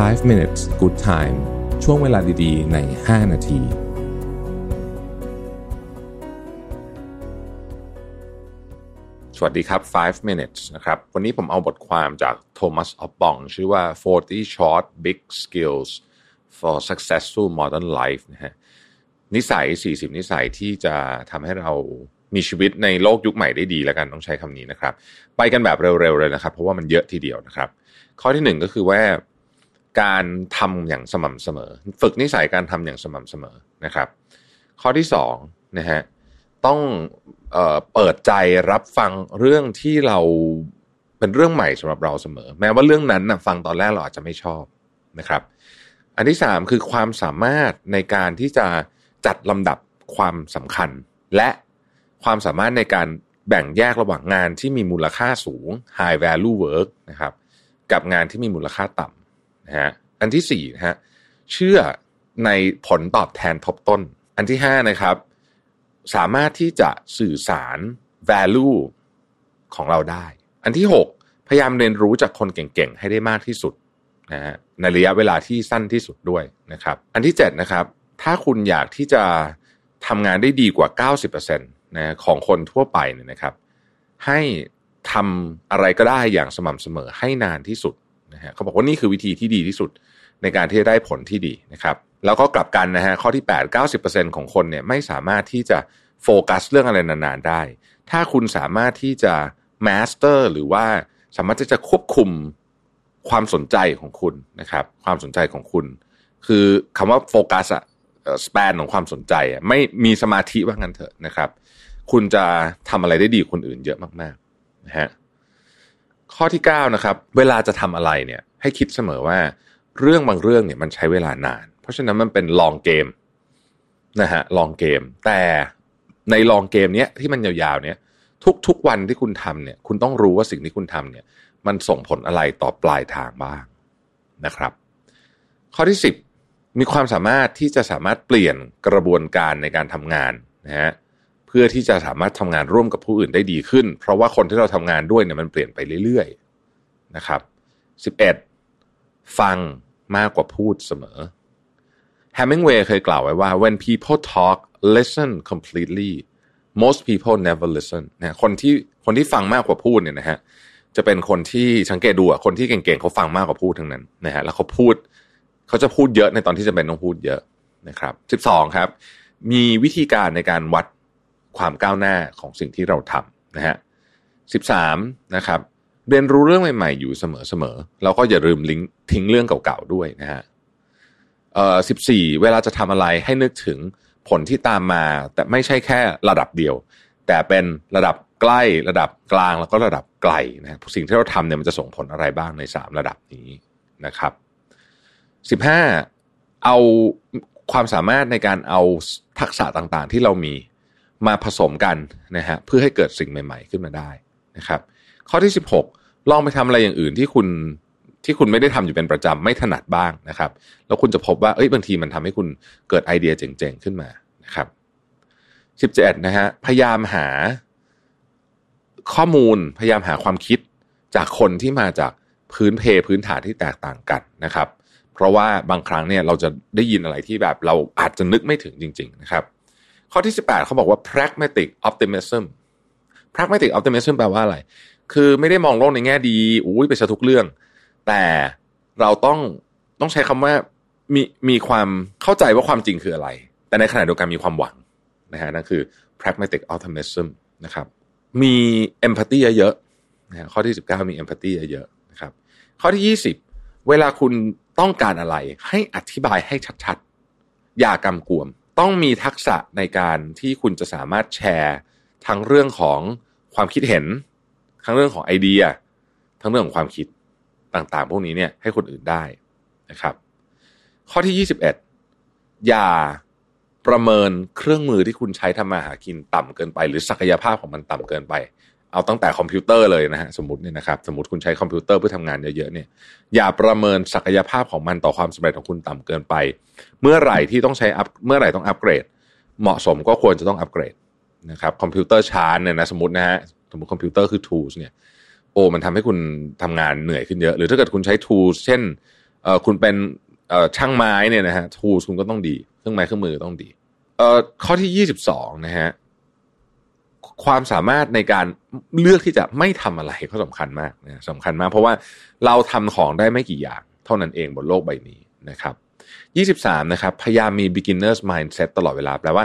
5 minutes good time ช่วงเวลาดีๆ ใน 5 นาที สวัสดีครับ 5 minutes นะครับ วันนี้ผมเอาบทความจากโทมัสออฟบอง ชื่อว่า 40 short big skills for successful modern life นะฮะ นิสัย 40 นิสัยที่จะทำให้เรามีชีวิตในโลกยุคใหม่ได้ดีแล้วกันต้องใช้คำนี้นะครับ ไปกันแบบเร็วๆเลยนะครับ เพราะว่ามันเยอะทีเดียวนะครับ ข้อที่หนึ่งก็คือว่า การทำอย่างสม่ำเสมอ ฝึกนิสัยการทำอย่างสม่ำเสมอนะครับ ข้อที่สองนะฮะต้องเออเปิดใจรับฟังเรื่องที่เราเป็นเรื่องใหม่สำหรับเราเสมอ แม้ว่าเรื่องนั้นนะฟังตอนแรกเราอาจจะไม่ชอบนะครับ อันที่สามคือความสามารถในการที่จะจัดลำดับความสำคัญ และความสามารถในการแบ่งแยกระหว่างงานที่มีมูลค่าสูง high value work นะครับ กับงานที่มีมูลค่าต่ำ นะฮะอันที่สี่นะฮะเชื่อในผลตอบแทนทบต้น อันที่ห้านะครับ สามารถที่จะสื่อสาร value ของเราได้ อันที่หกพยายามเรียนรู้จากคนเก่งๆ ให้ได้มากที่สุดนะฮะในระยะเวลาที่สั้นที่สุดด้วยนะครับ อันที่เจ็ดนะครับ ถ้าคุณอยากที่จะทำงานได้ดีกว่า 90%นะของคนทั่วไปเนี่ยนะครับ ให้ทำอะไรก็ได้อย่างสม่ำเสมอให้นานที่สุด นะฮะเขาบอกว่านี่คือวิธีที่ดีที่สุดในการที่จะได้ผลที่ดีนะครับ แล้วก็กลับกันนะฮะข้อที่ 8 90%ของคนเนี่ยไม่สามารถที่จะโฟกัสเรื่องอะไรนานๆได้ ถ้าคุณสามารถที่จะมาสเตอร์หรือว่าสามารถที่จะควบคุมความสนใจของคุณนะครับ ความสนใจของคุณ คือคำว่าโฟกัสอะสเปนของความสนใจอะไม่มีสมาธิว่างั้นเถอะนะครับ คุณจะทำอะไรได้ดีคนอื่นเยอะมากๆนะฮะ ข้อที่9นะครับเวลาจะทำอะไรเนี่ยให้คิดเสมอว่าเรื่องบางเรื่องเนี่ยมันใช้เวลานาน เพราะฉะนั้นมันเป็นลองเกมนะฮะลองเกม แต่ในลองเกมเนี้ยที่มันยาวๆเนี่ยทุกๆวันที่คุณทำเนี่ย คุณต้องรู้ว่าสิ่งที่คุณทำเนี่ย มันส่งผลอะไรต่อปลายทางบ้างนะครับ ข้อที่ 10 มีความสามารถที่จะสามารถเปลี่ยนกระบวนการในการทำงานนะฮะ พื่อที่จะสามารถทำงานร่วมกับผู้อื่นได้ดีขึ้น เพราะว่าคนที่เราทำงานด้วยเนี่ยมันเปลี่ยนไปเรื่อยๆนะครับ 11 ฟังมากกว่าพูดเสมอ Hemingway เคยกล่าวไว้ว่า when people talk listen completely most people never listen นะคนที่คนที่ฟังมากกว่าพูดเนี่ยนะฮะจะเป็นคนที่สังเกตดูอะคนที่เก่งๆเขาฟังมากกว่าพูดทั้งนั้นนะฮะแล้วเขาพูดเขาจะพูดเยอะในตอนที่จะเป็นต้องพูดเยอะนะครับสิบสองครับ มีวิธีการในการวัด ความก้าวหน้าของสิ่งที่เราทำนะฮะสิบสามนะครับ เรียนรู้เรื่องใหม่ ๆ อยู่เสมอๆแล้วก็อย่าลืมลิงทิ้งเรื่องเก่าๆด้วยนะฮะเอ่อสิบสี่เวลาจะทำอะไรให้นึกถึงผลที่ตามมา แต่ไม่ใช่แค่ระดับเดียว แต่เป็นระดับใกล้ระดับกลางแล้วก็ระดับไกลนะสิ่งที่เราทำเนี่ยมันจะส่งผลอะไรบ้างในสามระดับนี้นะครับสิบห้าเอาความสามารถในการเอาทักษะต่างๆ ที่เรามี มาผสมกันนะฮะเพื่อให้เกิดสิ่งใหม่ ๆ ขึ้นมาได้นะครับ ข้อที่สิบหกลองไปทำอะไรอย่างอื่นที่คุณที่คุณไม่ได้ทำอยู่เป็นประจำไม่ถนัดบ้างนะครับ แล้วคุณจะพบว่าเอ้ยบางทีมันทำให้คุณเกิดไอเดียเจ๋งๆขึ้นมานะครับสิบเจ็ดนะฮะพยายามหาข้อมูลพยายามหาความคิดจากคนที่มาจากพื้นเพพื้นฐานที่แตกต่างกันนะครับ เพราะว่าบางครั้งเนี่ยเราจะได้ยินอะไรที่แบบเราอาจจะนึกไม่ถึงจริง ๆ นะครับ ข้อที่ 18เขาบอกว่า pragmatic optimism pragmatic optimism แปลว่าอะไร คือไม่ได้มองโลกในแง่ดีอุ้ยไปซะทุกเรื่อง แต่เราต้องต้องใช้คำว่ามีมีความเข้าใจว่าความจริงคืออะไร แต่ในขณะเดียวกันมีความหวังนะฮะนั่นคือ pragmatic optimism นะครับ มี empathy เยอะๆนะฮะข้อที่ 19 มี empathy เยอะๆนะครับ ข้อที่ 20 เวลาคุณต้องการอะไร ให้อธิบายให้ชัดๆ อย่ากำกวม ต้องมีทักษะในการที่คุณจะสามารถแชร์ทั้งเรื่องของความคิดเห็น ทั้งเรื่องของไอเดีย ทั้งเรื่องของความคิดต่างๆ พวกนี้เนี่ยให้คนอื่นได้นะครับ ข้อที่ 21 อย่าประเมินเครื่องมือที่คุณใช้ทำมาหากินต่ำเกินไป หรือศักยภาพของมันต่ำเกินไป เอาตั้งแต่คอมพิวเตอร์เลยนะฮะสมมติเนี่ยนะครับสมมติคุณใช้คอมพิวเตอร์เพื่อทำงานเยอะๆเนี่ยอย่าประเมินศักยภาพของมันต่อความสำเร็จของคุณต่ำเกินไป เมื่อไหร่ที่ต้องใช้ up เมื่อไหร่ต้องอัปเกรด เหมาะสมก็ควรจะต้องอัปเกรดนะครับคอมพิวเตอร์ช้าเนี่ยนะสมมตินะฮะสมมติคอมพิวเตอร์คือ tools เนี่ยโอ้มันทำให้คุณทำงานเหนื่อยขึ้นเยอะ หรือถ้าเกิดคุณใช้ tools เช่นเอ่อคุณเป็นเอ่อช่างไม้เนี่ยนะฮะ tools คุณก็ต้องดี เครื่องไม้เครื่องมือต้องดีเอ่อข้อที่ยี่สิบสองนะฮะ ความสามารถในการเลือกที่จะไม่ทำอะไรก็สำคัญมากนะสำคัญมาก เพราะว่าเราทำของได้ไม่กี่อย่าง เท่านั้นเองบนโลกใบนี้นะครับยี่สิบสามนะครับพยายามมี beginners mindset ตลอดเวลาแปลว่า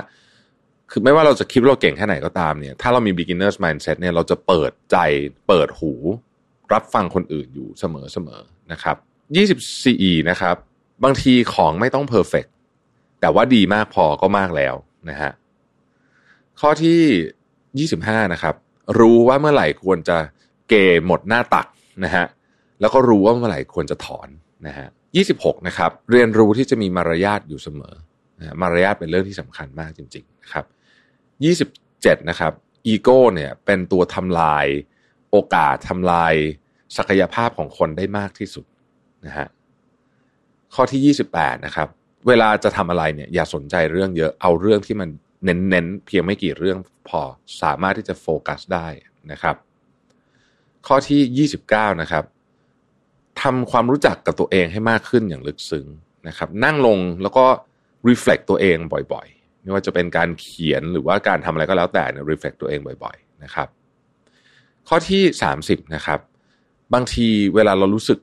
คือไม่ว่าเราจะคิดว่าเราเก่งแค่ไหนก็ตามเนี่ย ถ้าเรามี beginners mindset เนี่ยเราจะเปิดใจเปิดหู รับฟังคนอื่นอยู่เสมอเสมอนะครับยี่สิบสี่นะครับ บางทีของไม่ต้อง perfect แต่ว่าดีมากพอก็มากแล้วนะฮะข้อที่ ยี่สิบห้านะครับ รู้ว่าเมื่อไหร่ควรจะเกหมดหน้าตักนะฮะแล้วก็รู้ว่าเมื่อไหร่ควรจะถอนนะฮะยี่สิบหกนะครับ เรียนรู้ที่จะมีมารยาทอยู่เสมอนะมารยาทเป็นเรื่องที่สำคัญมากจริงๆนะครับยี่สิบเจ็ดนะครับอีโก้เนี่ยเป็นตัวทำลายโอกาสทำลายศักยภาพของคนได้มากที่สุดนะฮะข้อที่ยี่สิบแปดนะครับ เวลาจะทำอะไรเนี่ยอย่าสนใจเรื่องเยอะเอาเรื่องที่มัน เน้นๆเพียงไม่กี่เรื่องพอสามารถที่จะโฟกัสได้นะครับ ข้อที่ 29 นะครับทำความรู้จักกับตัวเองให้มากขึ้นอย่างลึกซึ้งนะครับ นั่งลงแล้วก็ reflect ตัวเองบ่อยๆ ไม่ว่าจะเป็นการเขียนหรือว่าการทำอะไรก็แล้วแต่เนี่ย reflect ตัวเองบ่อย ๆ นะครับ ข้อที่ 30 นะครับ บางทีเวลาเรารู้สึก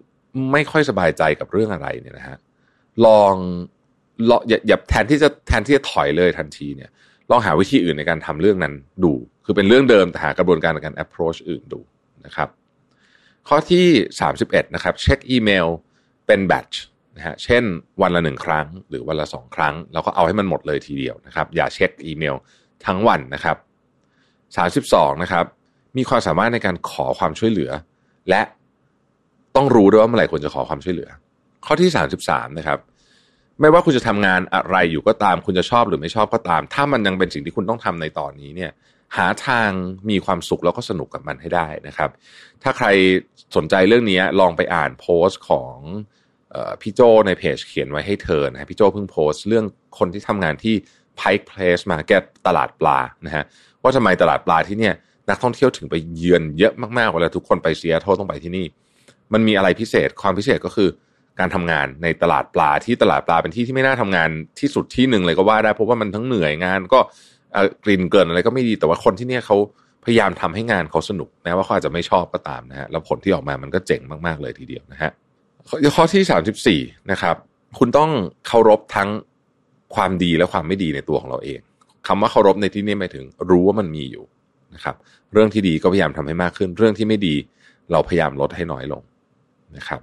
ไม่ค่อยสบายใจกับเรื่องอะไรเนี่ยนะฮะลอง ลองอย่าอย่าแทนที่จะแทนที่จะถอยเลยทันทีเนี่ยลองหาวิธีอื่นในการทำเรื่องนั้นดู คือเป็นเรื่องเดิมแต่หากระบวนการในการ approach อื่นดูนะครับ ข้อที่ 31 นะครับ เช็คอีเมลเป็น batch นะฮะเช่นวันละหนึ่งครั้ง หรือวันละสองครั้ง แล้วก็เอาให้มันหมดเลยทีเดียวนะครับ อย่าเช็คอีเมลทั้งวันนะครับ 32 นะครับ มีความสามารถในการขอความช่วยเหลือ และต้องรู้ด้วยว่าเมื่อไหร่ควรจะขอความช่วยเหลือ ข้อที่ 33 นะครับ ไม่ว่าคุณจะทำงานอะไรอยู่ก็ตาม คุณจะชอบหรือไม่ชอบก็ตาม ถ้ามันยังเป็นสิ่งที่คุณต้องทำในตอนนี้เนี่ย หาทางมีความสุขแล้วก็สนุกกับมันให้ได้นะครับ ถ้าใครสนใจเรื่องนี้ลองไปอ่านโพสต์ของพี่โจในเพจเขียนไว้ให้เธอนะพี่โจเพิ่งโพสต์เรื่องคนที่ทำงานที่ Pike Place Market ตลาดปลานะฮะว่าทำไมตลาดปลาที่เนี่ยนักท่องเที่ยวถึงไปเยือนเยอะมากๆเวลาทุกคนไปเซียโตต้องไปที่นี่ มันมีอะไรพิเศษความพิเศษก็คือ การทำงานในตลาดปลาที่ตลาดปลาเป็นที่ที่ไม่น่าทำงานที่สุดที่หนึ่งเลยก็ว่าได้เพราะว่ามันทั้งเหนื่อยงานก็กลิ่นเกินอะไรก็ไม่ดีแต่ว่าคนที่เนี่ยเขาพยายามทำให้งานเขาสนุกแม้ว่าเขาอาจจะไม่ชอบก็ตามนะฮะแล้วผลที่ออกมามันก็เจ๋งมากๆเลยทีเดียวนะฮะข้อที่สามสิบสี่นะครับ คุณต้องเคารพทั้งความดีและความไม่ดีในตัวของเราเองคำว่าเคารพในที่นี้หมายถึง รู้ว่ามันมีอยู่นะครับ เรื่องที่ดีก็พยายามทำให้มากขึ้น เรื่องที่ไม่ดีเราพยายามลดให้น้อยลงนะครับ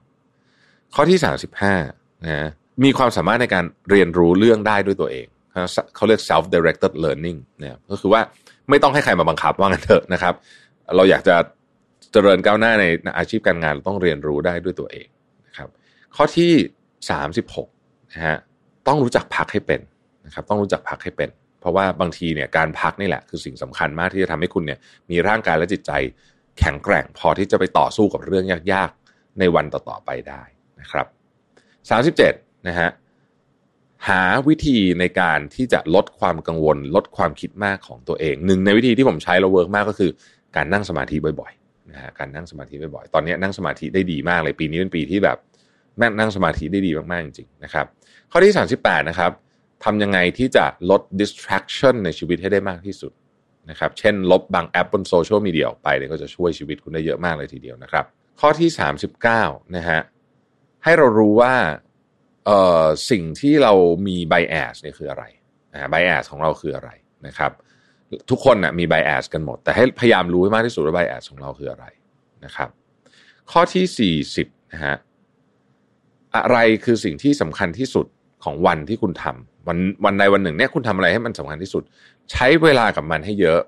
ข้อที่สามสิบห้านะมีความสามารถในการเรียนรู้เรื่องได้ด้วยตัวเองเขาเรียก self directed learning เนี่ยก็คือว่าไม่ต้องให้ใครมาบังคับว่างันเถอะนะครับ เราอยากจะเจริญก้าวหน้าในอาชีพการงานเราต้องเรียนรู้ได้ด้วยตัวเองนะครับ ข้อที่สามสิบหกนะฮะต้องรู้จักพักให้เป็นนะครับ ต้องรู้จักพักให้เป็น เพราะว่าบางทีเนี่ยการพักนี่แหละคือสิ่งสำคัญมากที่จะทำให้คุณเนี่ยมีร่างกายและจิตใจแข็งแกร่งพอที่จะไปต่อสู้กับเรื่องยากๆ ในวันต่อๆไปได้ นะครับสามสิบเจ็ดนะฮะหาวิธีในการที่จะลดความกังวล ลดความคิดมากของตัวเองหนึ่งในวิธีที่ผมใช้แล้ว work มากก็คือ การนั่งสมาธิบ่อยๆนะฮะการนั่งสมาธิบ่อยๆตอนนี้นั่งสมาธิได้ดีมากเลยปีนี้เป็นปีที่แบบแม่นั่งสมาธิได้ดีมากๆจริงๆนะครับ ข้อที่ 38 นะครับทำยังไงที่จะลด distraction ในชีวิตให้ได้มากที่สุดนะครับ เช่น ลบบางแอปบนโซเชียลมีเดียออกไปเนี่ยก็จะช่วยชีวิตคุณได้เยอะมากเลยทีเดียวนะครับ ข้อที่ 39 นะฮะ ให้เรารู้ว่าเอ่อสิ่งที่เรามีไบแอสเนี่ยคืออะไรนะไบแอสของเราคืออะไรนะครับ ทุกคนนะ่ะมีไบแอสกันหมด แต่ให้พยายามรู้ให้มากที่สุดว่าไบแอสของเราคืออะไรนะครับ ข้อที่ 40นะฮะอะไรคือสิ่งที่สำคัญที่สุดของวันที่คุณทำวันวันใดวันหนึ่งเนี่ยคุณทำอะไรให้มันสำคัญที่สุด ใช้เวลากับมันให้เยอะ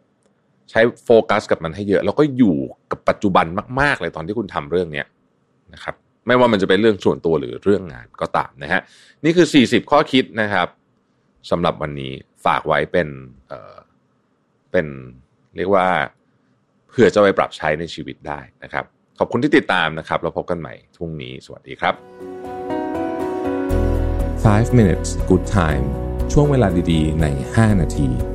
ใช้โฟกัสกับมันให้เยอะ แล้วก็อยู่กับปัจจุบันมาก ๆ เลยตอนที่คุณทำเรื่องเนี้ยนะครับ ไม่ว่ามันจะเป็นเรื่องส่วนตัวหรือเรื่องงานก็ตามนะฮะนี่คือ 40 ข้อคิดนะครับสำหรับวันนี้ฝากไว้เป็นเอ่อเป็นเรียกว่าเพื่อจะไปปรับใช้ในชีวิตได้นะครับ ขอบคุณที่ติดตามนะครับเราพบกันใหม่พรุ่งนี้สวัสดีครับ 5 minutes good time ช่วงเวลาดีๆ ใน 5 นาที